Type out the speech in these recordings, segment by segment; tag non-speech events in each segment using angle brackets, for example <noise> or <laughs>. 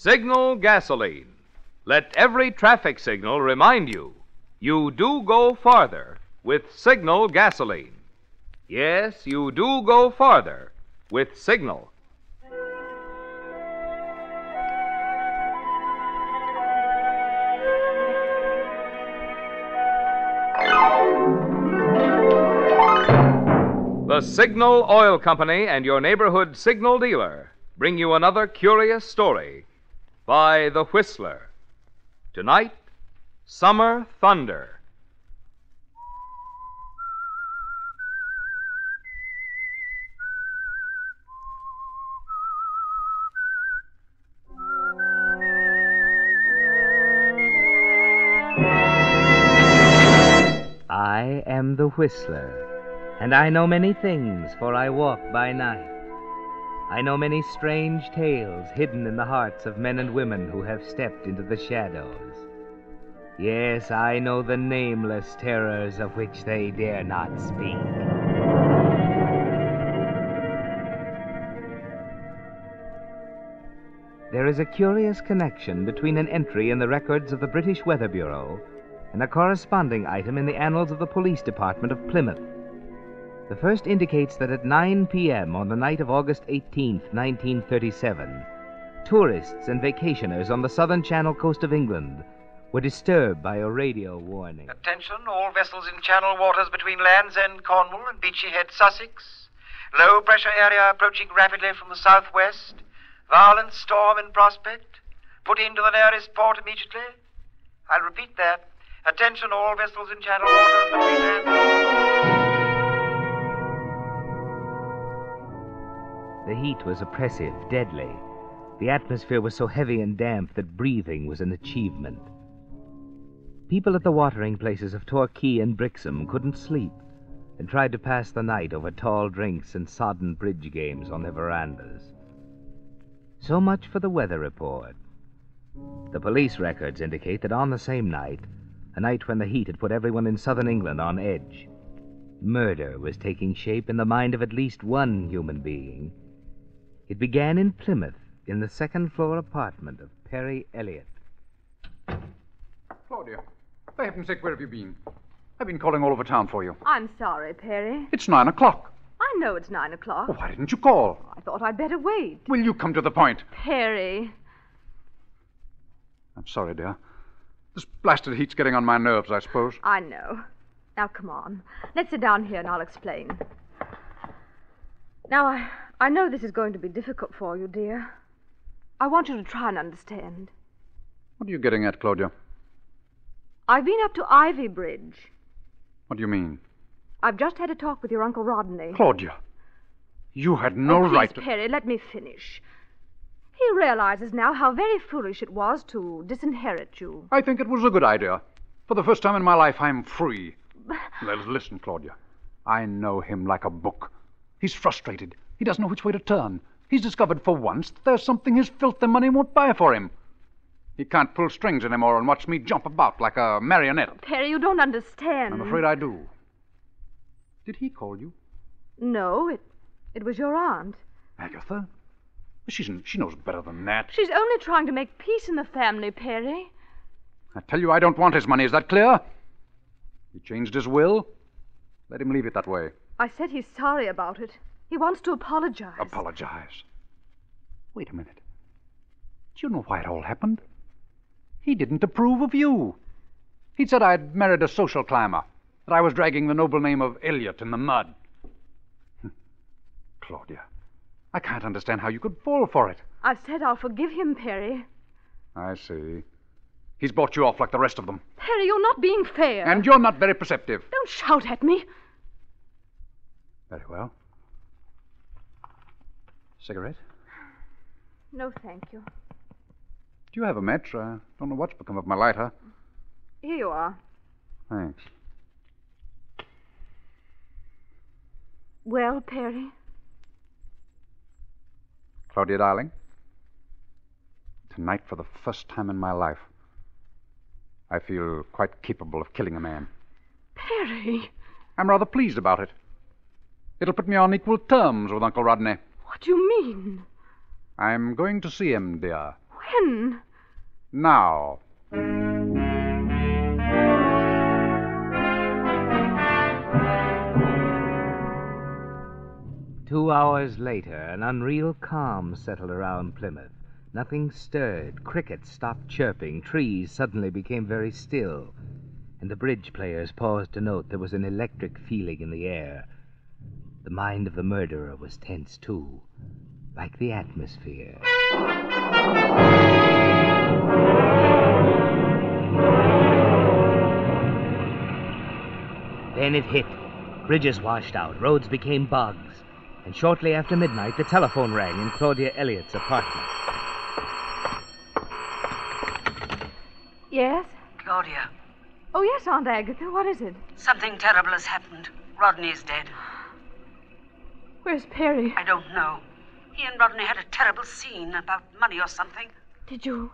Signal gasoline. Let every traffic signal remind you you do go farther with Signal gasoline. Yes, you do go farther with Signal. The Signal Oil Company and your neighborhood signal dealer bring you another curious story by The Whistler. Tonight, Summer Thunder. I am the Whistler, and I know many things, for I walk by night. I know many strange tales hidden in the hearts of men and women who have stepped into the shadows. Yes, I know the nameless terrors of which they dare not speak. There is a curious connection between an entry in the records of the British Weather Bureau and a corresponding item in the annals of the Police Department of Plymouth. The first indicates that at 9 p.m. on the night of August 18, 1937, tourists and vacationers on the southern Channel coast of England were disturbed by a radio warning. Attention, all vessels in channel waters between Land's End, Cornwall, and Beachy Head, Sussex. Low pressure area approaching rapidly from the southwest. Violent storm in prospect. Put into the nearest port immediately. I'll repeat that. Attention, all vessels in channel waters between Land's The heat was oppressive, deadly. The atmosphere was so heavy and damp that breathing was an achievement. People at the watering places of Torquay and Brixham couldn't sleep and tried to pass the night over tall drinks and sodden bridge games on their verandas. So much for the weather report. The police records indicate that on the same night, a night when the heat had put everyone in southern England on edge, murder was taking shape in the mind of at least one human being. It began in Plymouth, in the second floor apartment of Perry Elliott. Claudia, for heaven's sake, where have you been? I've been calling all over town for you. I'm sorry, Perry. It's nine o'clock. I know it's nine o'clock. Oh, why didn't you call? I thought I'd better wait. Will you come to the point? Perry. I'm sorry, dear. This blasted heat's getting on my nerves, I suppose. I know. Now, come on. Let's sit down here and I'll explain. Now, I, I know this is going to be difficult for you, dear. I want you to try and understand. What are you getting at, Claudia? I've been up to Ivy Bridge. What do you mean? I've just had a talk with your Uncle Rodney. Claudia, you had no oh, please, right to. Perry, let me finish. He realizes now how very foolish it was to disinherit you. I think it was a good idea. For the first time in my life, I'm free. <laughs> Listen, Claudia. I know him like a book. He's frustrated. He doesn't know which way to turn. He's discovered for once that there's something his filthy money won't buy for him. He can't pull strings anymore and watch me jump about like a marionette. Perry, you don't understand. I'm afraid I do. Did he call you? No, it, it was your aunt. Agatha? She's, she knows better than that. She's only trying to make peace in the family, Perry. I tell you, I don't want his money. Is that clear? He changed his will. Let him leave it that way. I said he's sorry about it. He wants to apologize. Apologize. Wait a minute. Do you know why it all happened? He didn't approve of you. He said I'd married a social climber, that I was dragging the noble name of Elliot in the mud. Hm. Claudia, I can't understand how you could fall for it. I've said I'll forgive him, Perry. I see. He's bought you off like the rest of them. Perry, you're not being fair. And you're not very perceptive. Don't shout at me. Very well. Cigarette? No, thank you. Do you have a match? I don't know what's become of my lighter. Here you are. Thanks. Well, Perry? Claudia, darling, tonight, for the first time in my life, I feel quite capable of killing a man. Perry! I'm rather pleased about it. It'll put me on equal terms with Uncle Rodney. What do you mean? I'm going to see him, dear. When? Now. Two hours later, an unreal calm settled around Plymouth. Nothing stirred. Crickets stopped chirping. Trees suddenly became very still. And the bridge players paused to note there was an electric feeling in the air. The mind of the murderer was tense, too, like the atmosphere. Then it hit. Bridges washed out. Roads became bogs. And shortly after midnight, the telephone rang in Claudia Elliott's apartment. Yes? Claudia, Oh, yes, Aunt Agatha. What is it? something terrible has happened. Rodney's dead. Where's Perry? I don't know. He and Rodney had a terrible scene about money or something. Did you.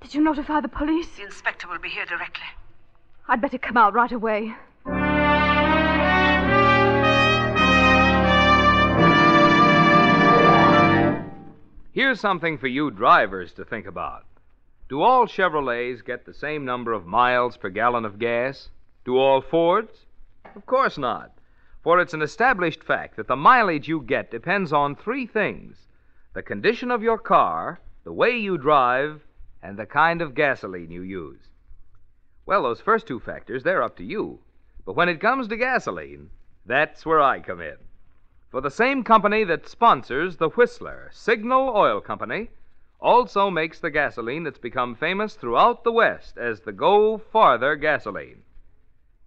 Did you notify the police? The inspector will be here directly. I'd better come out right away. Here's something for you drivers to think about. Do all Chevrolets get the same number of miles per gallon of gas? Do all Fords? Of course not. For it's an established fact that the mileage you get depends on three things the condition of your car, the way you drive, and the kind of gasoline you use. Well, those first two factors, they're up to you. But when it comes to gasoline, that's where I come in. For the same company that sponsors the Whistler, Signal Oil Company, also makes the gasoline that's become famous throughout the West as the Go Farther gasoline.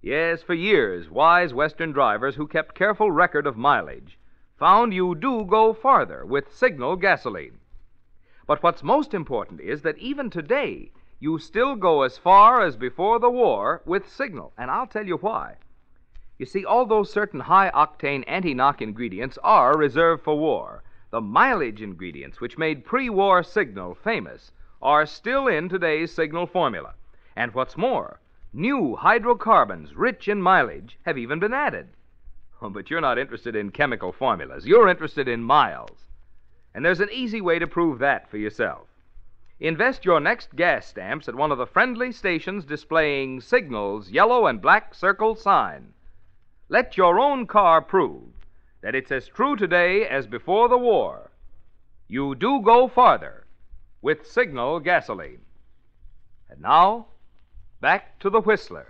Yes, for years, wise Western drivers who kept careful record of mileage found you do go farther with Signal gasoline. But what's most important is that even today, you still go as far as before the war with Signal, and I'll tell you why. You see, although certain high octane anti knock ingredients are reserved for war, the mileage ingredients which made pre war Signal famous are still in today's Signal formula. And what's more, new hydrocarbons rich in mileage have even been added. Oh, but you're not interested in chemical formulas, you're interested in miles. And there's an easy way to prove that for yourself. Invest your next gas stamps at one of the friendly stations displaying Signal's yellow and black circle sign. Let your own car prove that it's as true today as before the war. You do go farther with Signal gasoline. And now, back to the Whistler.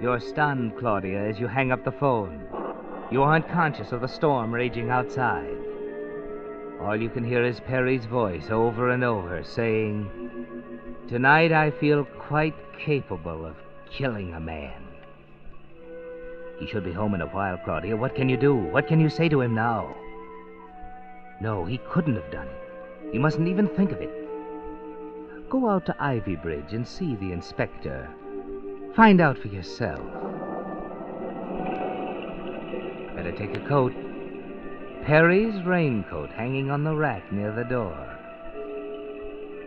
You're stunned, Claudia, as you hang up the phone. You aren't conscious of the storm raging outside. All you can hear is Perry's voice over and over saying, Tonight I feel quite capable of killing a man. He should be home in a while, Claudia. What can you do? What can you say to him now? No, he couldn't have done it. You mustn't even think of it. Go out to Ivy Bridge and see the inspector. Find out for yourself. Better take a coat. Perry's raincoat hanging on the rack near the door.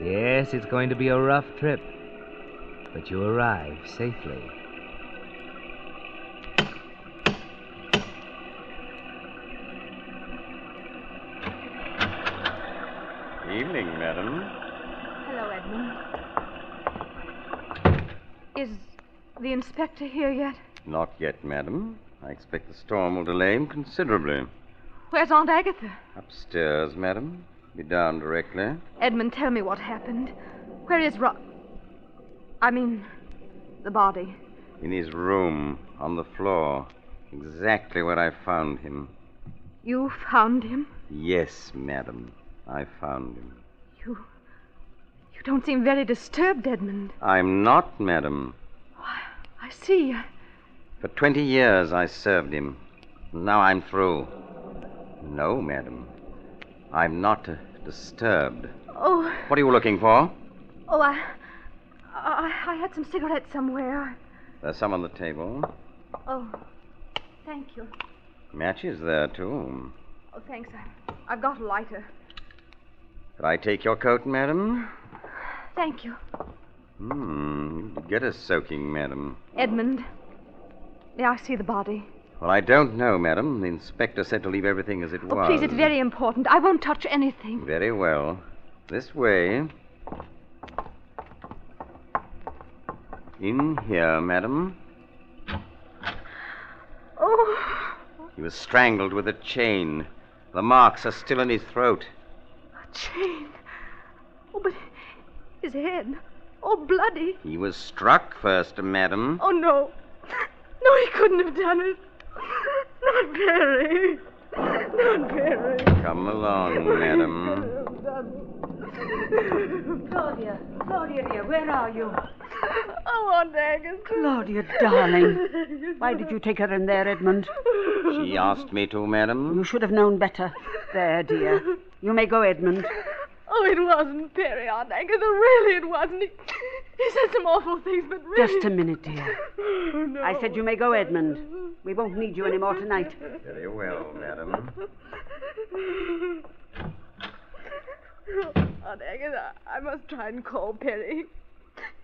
Yes, it's going to be a rough trip, but you arrive safely. Evening, madam. Hello, Edmund. Is the inspector here yet? Not yet, madam. I expect the storm will delay him considerably. Where's Aunt Agatha? Upstairs, madam. Be down directly. Edmund, tell me what happened. Where is Ro... I mean, the body. In his room, on the floor. Exactly where I found him. You found him? Yes, madam. I found him. You. You don't seem very disturbed, Edmund. I'm not, madam. I see. For 20 years I served him. Now I'm through. No, madam. I'm not uh, disturbed. Oh, What are you looking for? oh, I, I, I had some cigarettes somewhere. There's some on the table. Oh, thank you. Matches there, too. Oh, thanks. I, I've got a lighter. Could I take your coat, madam? Thank you, Hmm. Get a soaking, madam. Edmund. May I see the body? Well, I don't know, madam. The inspector said to leave everything as it Oh, was. please, it's very important. I won't touch anything. Very well. This way. In here, madam. Oh, He was strangled with a chain. The marks are still in his throat. a chain. Oh, but his head, all bloody. He was struck first, madam. Oh, no. No, he couldn't have done it. <laughs> Not Perry. Not Perry. Come along, madam. Claudia, Claudia, dear, where are you? Oh, Aunt Agatha. Claudia, darling. Why did you take her in there, Edmund? She asked me to, madam. You should have known better. There, dear. You may go, Edmund. Oh, it wasn't Perry, Aunt Agatha. Really, it wasn't. He, he said some awful things, but really. Just a minute, dear. <laughs> Oh, no. I said you may go, Edmund. We won't need you any more tonight. Very well, madam. <laughs> Oh, Aunt Agatha, I must try and call Perry.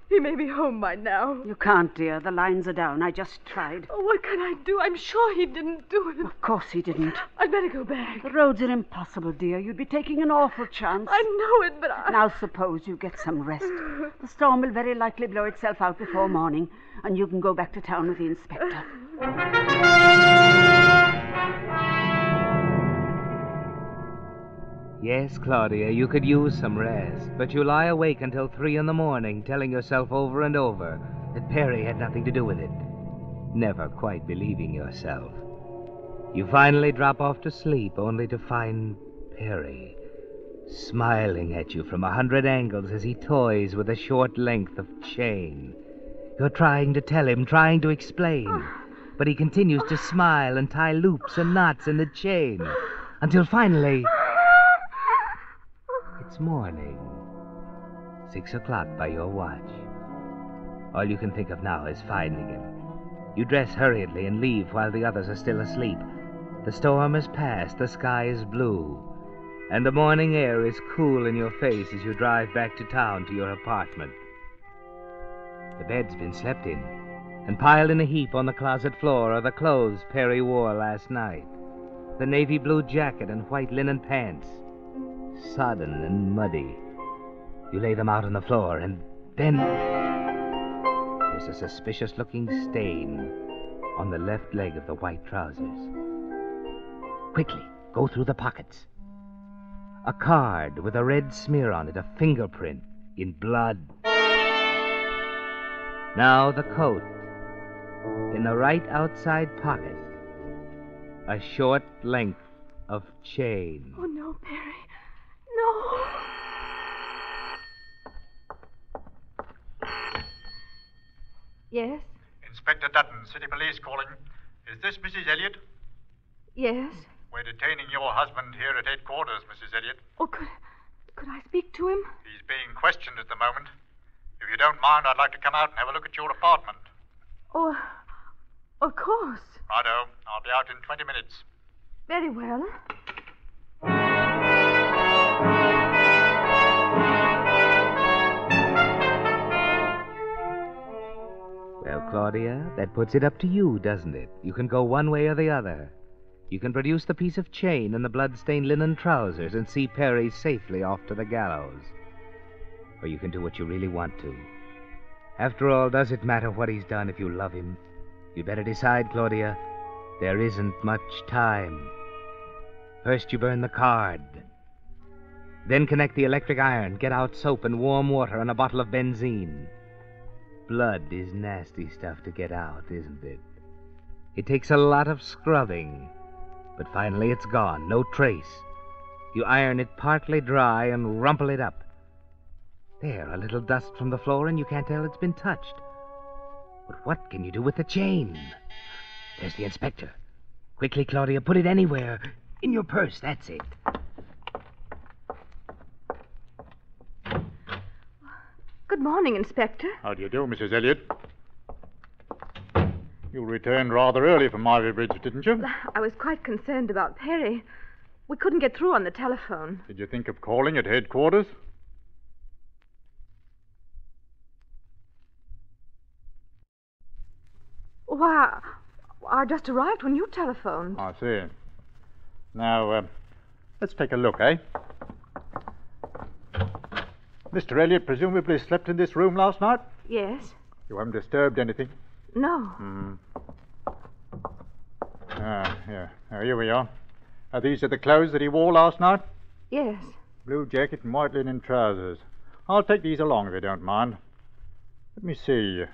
He may be home by now. You can't, dear. The lines are down. I just tried. Oh, what can I do? I'm sure he didn't do it. Of course he didn't. I'd better go back. The roads are impossible, dear. You'd be taking an awful chance. I know it, but I. Now suppose you get some rest. The storm will very likely blow itself out before morning, and you can go back to town with the inspector. Yes, Claudia, you could use some rest, but you lie awake until three in the morning, telling yourself over and over that Perry had nothing to do with it, never quite believing yourself. You finally drop off to sleep, only to find Perry smiling at you from a hundred angles as he toys with a short length of chain. You're trying to tell him, trying to explain, but he continues to smile and tie loops and knots in the chain until finally. It's morning. Six o'clock by your watch. All you can think of now is finding him. You dress hurriedly and leave while the others are still asleep. The storm has passed, the sky is blue, and the morning air is cool in your face as you drive back to town to your apartment. The bed's been slept in, and piled in a heap on the closet floor are the clothes Perry wore last night the navy blue jacket and white linen pants, sodden and muddy. You lay them out on the floor, and then there's a suspicious looking stain on the left leg of the white trousers. Quickly, go through the pockets. A card with a red smear on it, a fingerprint in blood. Now the coat. In the right outside pocket, a short length of chain. Oh, no, Perry. No. Yes? Inspector Dutton, City Police calling. Is this Mrs. Elliot? Yes? We're detaining your husband here at headquarters, Mrs. Elliot. Oh, could, could I speak to him? He's being questioned at the moment. If you don't mind, I'd like to come out and have a look at your apartment. Oh, of course. Righto. I'll be out in 20 minutes. Very well. Well, Claudia, that puts it up to you, doesn't it? You can go one way or the other. You can produce the piece of chain and the blood-stained linen trousers and see Perry safely off to the gallows. Or you can do what you really want to. After all, does it matter what he's done if you love him? You'd better decide, Claudia. There isn't much time. First, you burn the card. Then connect the electric iron, get out soap and warm water and a bottle of benzine. Blood is nasty stuff to get out, isn't it? It takes a lot of scrubbing. But finally it's gone, no trace. You iron it partly dry and rumple it up. There, a little dust from the floor, and you can't tell it's been touched. But what can you do with the chain? There's the inspector. Quickly, Claudia, put it anywhere. In your purse, that's it. Good morning, Inspector. How do you do, Mrs. Elliot? You returned rather early from Ivy Bridge, didn't you? <sighs> I was quite concerned about Perry. We couldn't get through on the telephone. Did you think of calling at headquarters? Why, I just arrived when you telephoned. I see. Now, uh, let's take a look, eh? Mr. Elliot presumably slept in this room last night? Yes? You haven't disturbed anything? No. Hmm. Ah, yeah. Now, here we are. Are these are the clothes that he wore last night? Yes. Blue jacket and white linen trousers. I'll take these along if you don't mind. Let me see.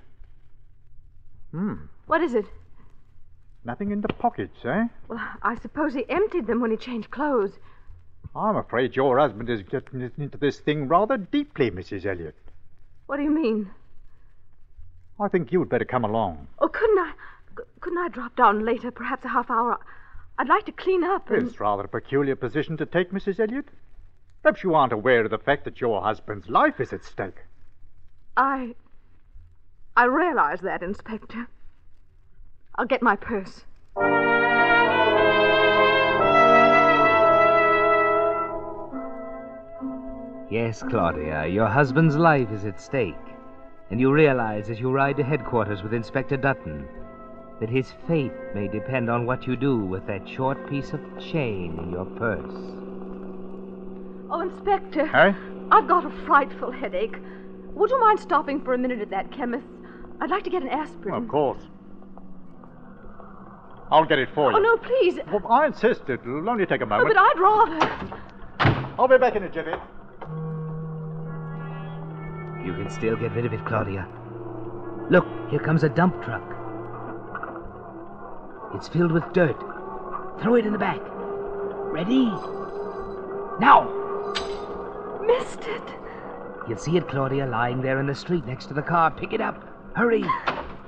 Hmm. What is it? Nothing in the pockets, eh? Well, I suppose he emptied them when he changed clothes. I'm afraid your husband is getting into this thing rather deeply, Mrs. Elliot. What do you mean? I think you'd better come along. Oh, couldn't I? Couldn't I drop down later, perhaps a half hour? I'd like to clean up. And... It's rather a peculiar position to take, Mrs. Elliot. Perhaps you aren't aware of the fact that your husband's life is at stake. I. I realize that, Inspector. I'll get my purse. Yes, Claudia, your husband's life is at stake. And you realize as you ride to headquarters with Inspector Dutton that his fate may depend on what you do with that short piece of chain in your purse. Oh, Inspector. Hey? I've got a frightful headache. Would you mind stopping for a minute at that chemist's? I'd like to get an aspirin. Of course. I'll get it for you. Oh, no, please. Well, I insist. It'll only take a moment. Oh, moment. but I'd rather. I'll be back in a jiffy. You can still get rid of it, Claudia. Look, here comes a dump truck. It's filled with dirt. Throw it in the back. Ready? Now! Missed it. You'll see it, Claudia, lying there in the street next to the car. Pick it up. Hurry.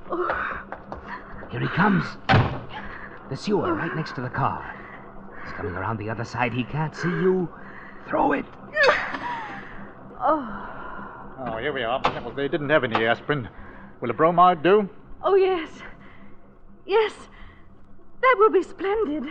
Oh. Here he comes. The sewer right next to the car. He's coming around the other side. He can't see you. Throw it. Oh. Oh, here we are. Well, they didn't have any aspirin. Will a bromide do? Oh, yes. Yes. That will be splendid.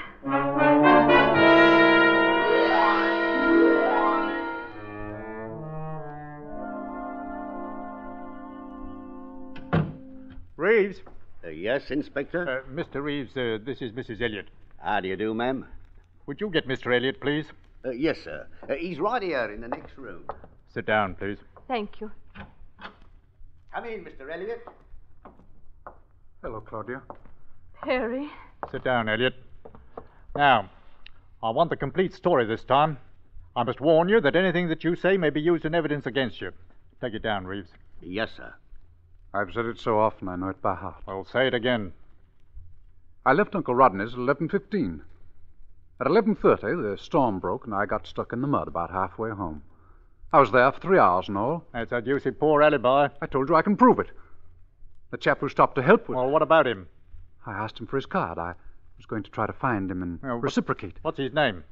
Reeves. Uh, yes, Inspector? Uh, Mr. Reeves, uh, this is Mrs. Elliot. How do you do, ma'am? Would you get Mr. Elliot, please? Uh, yes, sir. Uh, he's right here in the next room. Sit down, please. Thank you. Come in, Mr. Elliot. Hello, Claudia. Perry. Sit down, Elliot. Now, I want the complete story this time. I must warn you that anything that you say may be used in evidence against you. Take it down, Reeves. Yes, sir. I've said it so often I know it by heart. Well, say it again. I left Uncle Rodney's at 11.15. At 11.30, the storm broke and I got stuck in the mud about halfway home. I was there for three hours and all. That's a deucey poor alibi. I told you I can prove it. The chap who stopped to help with... Well, what about him? I asked him for his card. I was going to try to find him and Well, reciprocate. What's his name?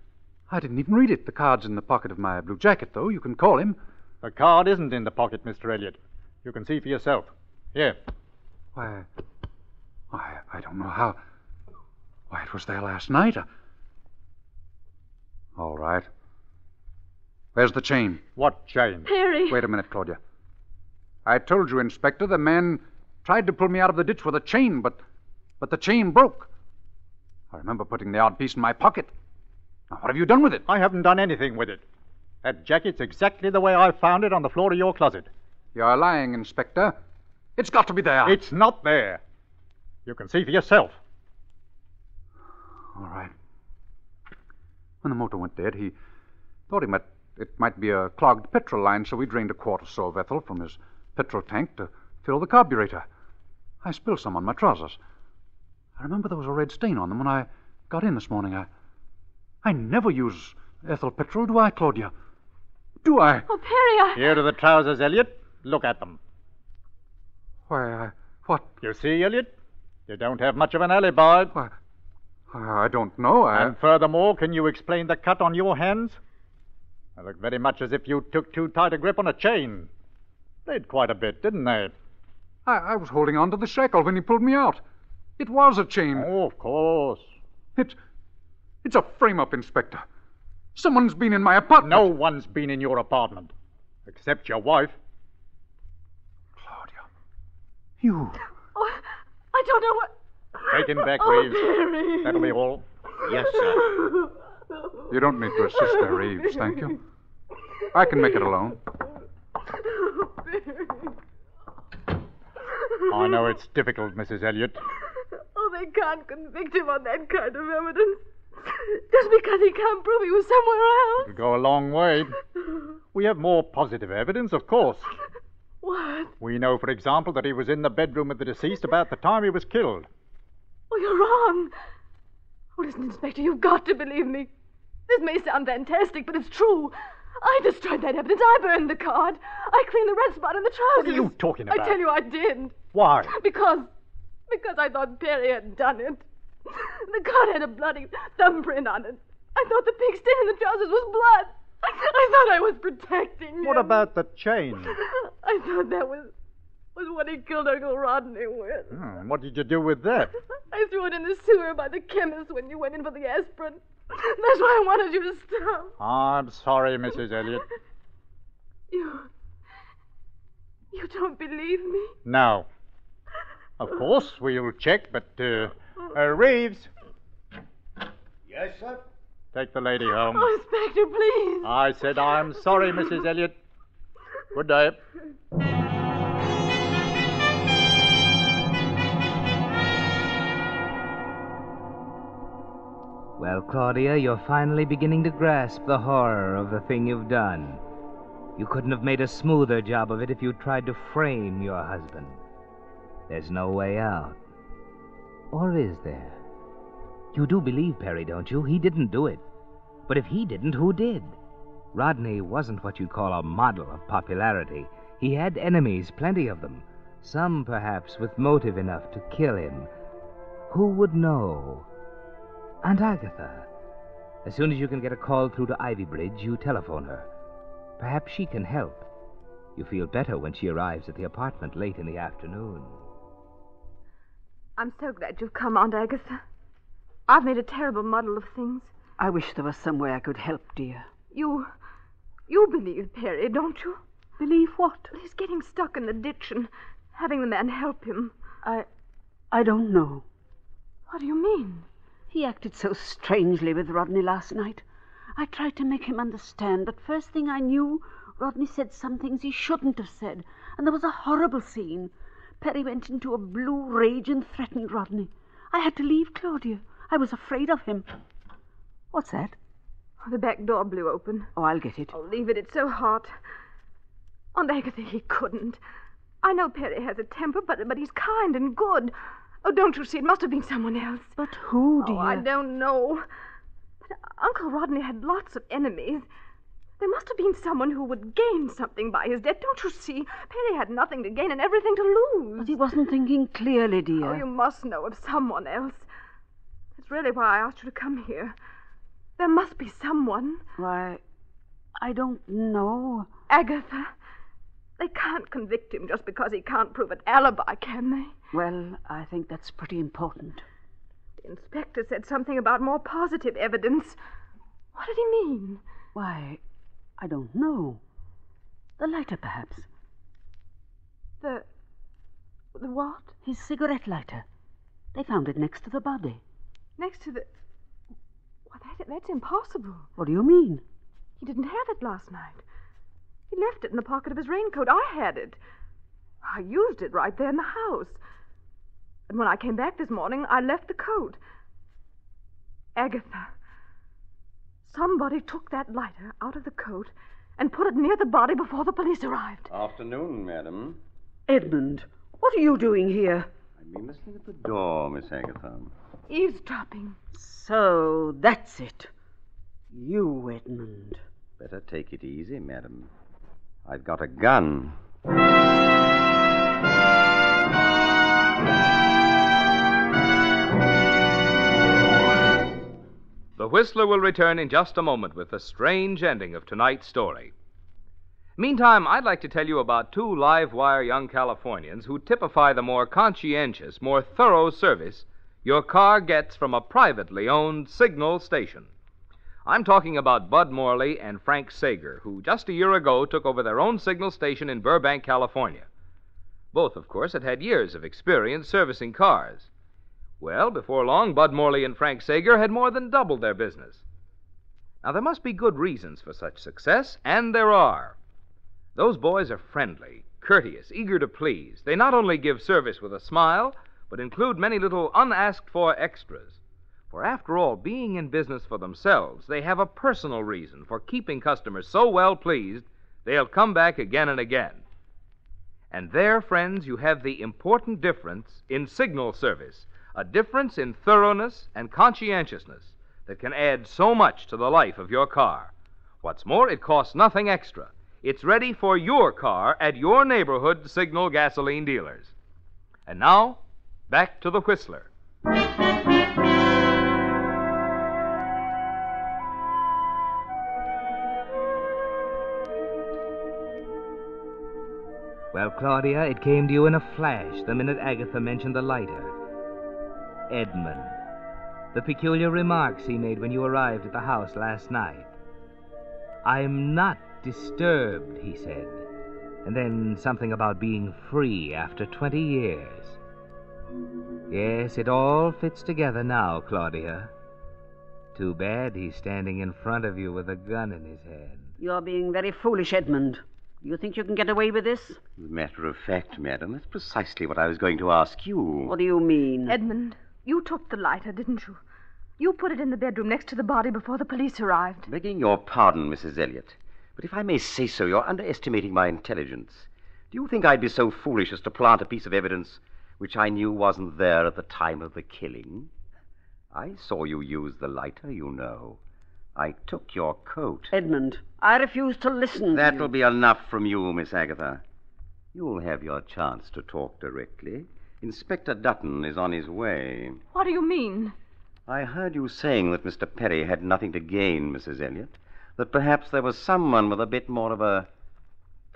I didn't even read it. The card's in the pocket of my blue jacket, though. You can call him. The card isn't in the pocket, Mr. Elliot. You can see for yourself. Here. Why, I, I don't know how. Why, it was there last night. I... All right. Where's the chain? What chain? Perry. Wait a minute, Claudia. I told you, Inspector, the man tried to pull me out of the ditch with a chain, but but the chain broke. I remember putting the odd piece in my pocket. Now, what have you done with it? I haven't done anything with it. That jacket's exactly the way I found it on the floor of your closet. You're lying, Inspector. It's got to be there. It's not there. You can see for yourself. All right. When the motor went dead, he thought he might, it might be a clogged petrol line, so we drained a quart or so of ethyl from his petrol tank to fill the carburetor. I spilled some on my trousers. I remember there was a red stain on them when I got in this morning. I, I never use ethyl petrol, do I, Claudia? Do I? Oh, Perry, I. Here are the trousers, Elliot. Look at them. Why, I, what? You see, Elliot? You don't have much of an alibi. Why, I don't know. I... And furthermore, can you explain the cut on your hands? They look very much as if you took too tight a grip on a chain. Bled quite a bit, didn't they? I, I was holding on to the shackle when he pulled me out. It was a chain. Oh, of course. It, it's a frame-up, Inspector. Someone's been in my apartment. No one's been in your apartment, except your wife. Claudia, you. Oh, I don't know what. Take him back, oh, Reeves. Perry. That'll be all. Yes, sir. You don't need to assist there, <laughs> Reeves, thank you. I can make it alone. <laughs> I know it's difficult, Mrs. Elliot. Oh, they can't convict him on that kind of evidence. Just because he can't prove he was somewhere else. It'll go a long way. We have more positive evidence, of course. What? We know, for example, that he was in the bedroom with the deceased about the time he was killed. Oh, you're wrong. Oh, listen, Inspector, you've got to believe me. This may sound fantastic, but it's true. I destroyed that evidence. I burned the card. I cleaned the red spot in the trousers. What are you talking about? I tell you, I did. Why? Because. Because I thought Perry had done it. The card had a bloody thumbprint on it. I thought the pig stain in the trousers was blood. I thought I was protecting him. What about the chain? I thought that was was what he killed Uncle Rodney with. Hmm, what did you do with that? <laughs> I threw it in the sewer by the chemist when you went in for the aspirin. That's why I wanted you to stop. I'm sorry, Mrs. Elliot. <laughs> You. You don't believe me? No. Of course, we'll check, but, uh, uh, Reeves, Yes, sir. take the lady home. Oh, Inspector, please. I said I'm sorry, Mrs. Elliot. Good day. Claudia, you're finally beginning to grasp the horror of the thing you've done. You couldn't have made a smoother job of it if you'd tried to frame your husband. There's no way out. Or is there? You do believe Perry, don't you? He didn't do it. But if he didn't, who did? Rodney wasn't what you'd call a model of popularity. He had enemies, plenty of them. Some, perhaps, with motive enough to kill him. Who would know? Aunt Agatha. As soon as you can get a call through to Ivy Bridge, you telephone her. Perhaps she can help. You feel better when she arrives at the apartment late in the afternoon. I'm so glad you've come, Aunt Agatha. I've made a terrible muddle of things. I wish there was some way I could help, dear. You. You believe Perry, don't you? Believe what? Well, he's getting stuck in the ditch and having the man help him. I. I don't know. What do you mean? He acted so strangely with Rodney last night. I tried to make him understand, but first thing I knew, Rodney said some things he shouldn't have said, and there was a horrible scene. Perry went into a blue rage and threatened Rodney. I had to leave Claudia. I was afraid of him. What's that? Oh, the back door blew open. Oh, I'll get it. Oh, leave it. It's so hot. Aunt Agatha, he couldn't. I know Perry has a temper, but but he's kind and good. Oh, don't you see? It must have been someone else. But who, dear? Oh, I don't know. But Uncle Rodney had lots of enemies. There must have been someone who would gain something by his death. Don't you see? Perry had nothing to gain and everything to lose. But he wasn't thinking clearly, dear. Oh, you must know of someone else. That's really why I asked you to come here. There must be someone. Why, I don't know. Agatha. They can't convict him just because he can't prove an alibi, can they? Well, I think that's pretty important. The inspector said something about more positive evidence. What did he mean? Why, I don't know. The lighter, perhaps. The. The what? His cigarette lighter. They found it next to the body. Next to the. Well, that, that's impossible. What do you mean? He didn't have it last night. He left it in the pocket of his raincoat. I had it. I used it right there in the house. And when I came back this morning, I left the coat. Agatha, somebody took that lighter out of the coat and put it near the body before the police arrived. Afternoon, madam. Edmund, what are you doing here? I've been listening at the door, Miss Agatha. Eavesdropping. So that's it. You, Edmund. Better take it easy, madam. I've got a gun. The Whistler will return in just a moment with the strange ending of tonight's story. Meantime, I'd like to tell you about two live wire young Californians who typify the more conscientious, more thorough service your car gets from a privately owned signal station. I'm talking about Bud Morley and Frank Sager, who just a year ago took over their own signal station in Burbank, California. Both, of course, had had years of experience servicing cars. Well, before long, Bud Morley and Frank Sager had more than doubled their business. Now, there must be good reasons for such success, and there are. Those boys are friendly, courteous, eager to please. They not only give service with a smile, but include many little unasked for extras. For after all, being in business for themselves, they have a personal reason for keeping customers so well pleased they'll come back again and again. And there, friends, you have the important difference in signal service a difference in thoroughness and conscientiousness that can add so much to the life of your car. What's more, it costs nothing extra. It's ready for your car at your neighborhood signal gasoline dealers. And now, back to the Whistler. Well, Claudia, it came to you in a flash the minute Agatha mentioned the lighter. Edmund. The peculiar remarks he made when you arrived at the house last night. I'm not disturbed, he said. And then something about being free after 20 years. Yes, it all fits together now, Claudia. Too bad he's standing in front of you with a gun in his hand. You're being very foolish, Edmund. You think you can get away with this? As a matter of fact, madam, that's precisely what I was going to ask you. What do you mean? Edmund, you took the lighter, didn't you? You put it in the bedroom next to the body before the police arrived. Begging your pardon, Mrs. Elliot, but if I may say so, you're underestimating my intelligence. Do you think I'd be so foolish as to plant a piece of evidence which I knew wasn't there at the time of the killing? I saw you use the lighter, you know. I took your coat. Edmund, I refuse to listen. That'll be enough from you, Miss Agatha. You'll have your chance to talk directly. Inspector Dutton is on his way. What do you mean? I heard you saying that Mr. Perry had nothing to gain, Mrs. Elliot. That perhaps there was someone with a bit more of a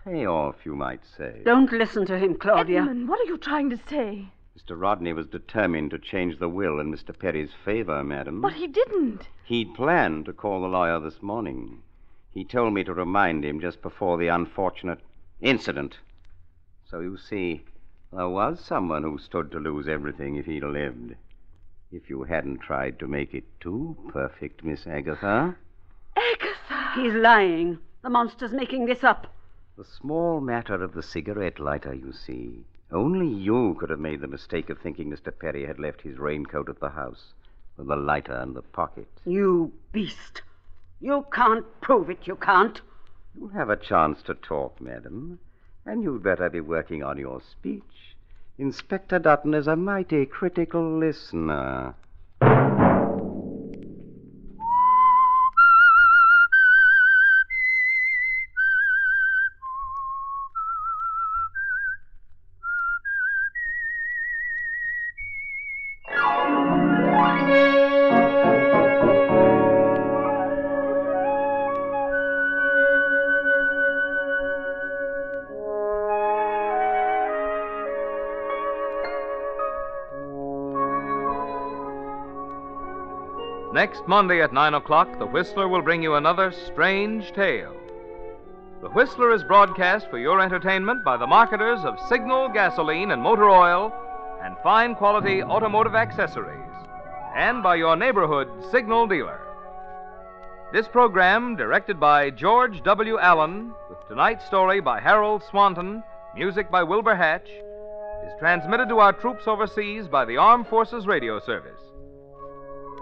payoff, you might say. Don't listen to him, Claudia. Edmund, what are you trying to say? Mr. Rodney was determined to change the will in Mr. Perry's favor, madam. But he didn't. He'd planned to call the lawyer this morning. He told me to remind him just before the unfortunate incident. So you see, there was someone who stood to lose everything if he'd lived. If you hadn't tried to make it too perfect, Miss Agatha. Agatha! He's lying. The monster's making this up. The small matter of the cigarette lighter, you see. Only you could have made the mistake of thinking Mr. Perry had left his raincoat at the house with the lighter and the pocket. You beast. You can't prove it, you can't. You'll have a chance to talk, madam, and you'd better be working on your speech. Inspector Dutton is a mighty critical listener. Monday at 9 o'clock, The Whistler will bring you another strange tale. The Whistler is broadcast for your entertainment by the marketers of Signal gasoline and motor oil and fine quality automotive accessories and by your neighborhood signal dealer. This program, directed by George W. Allen, with tonight's story by Harold Swanton, music by Wilbur Hatch, is transmitted to our troops overseas by the Armed Forces Radio Service.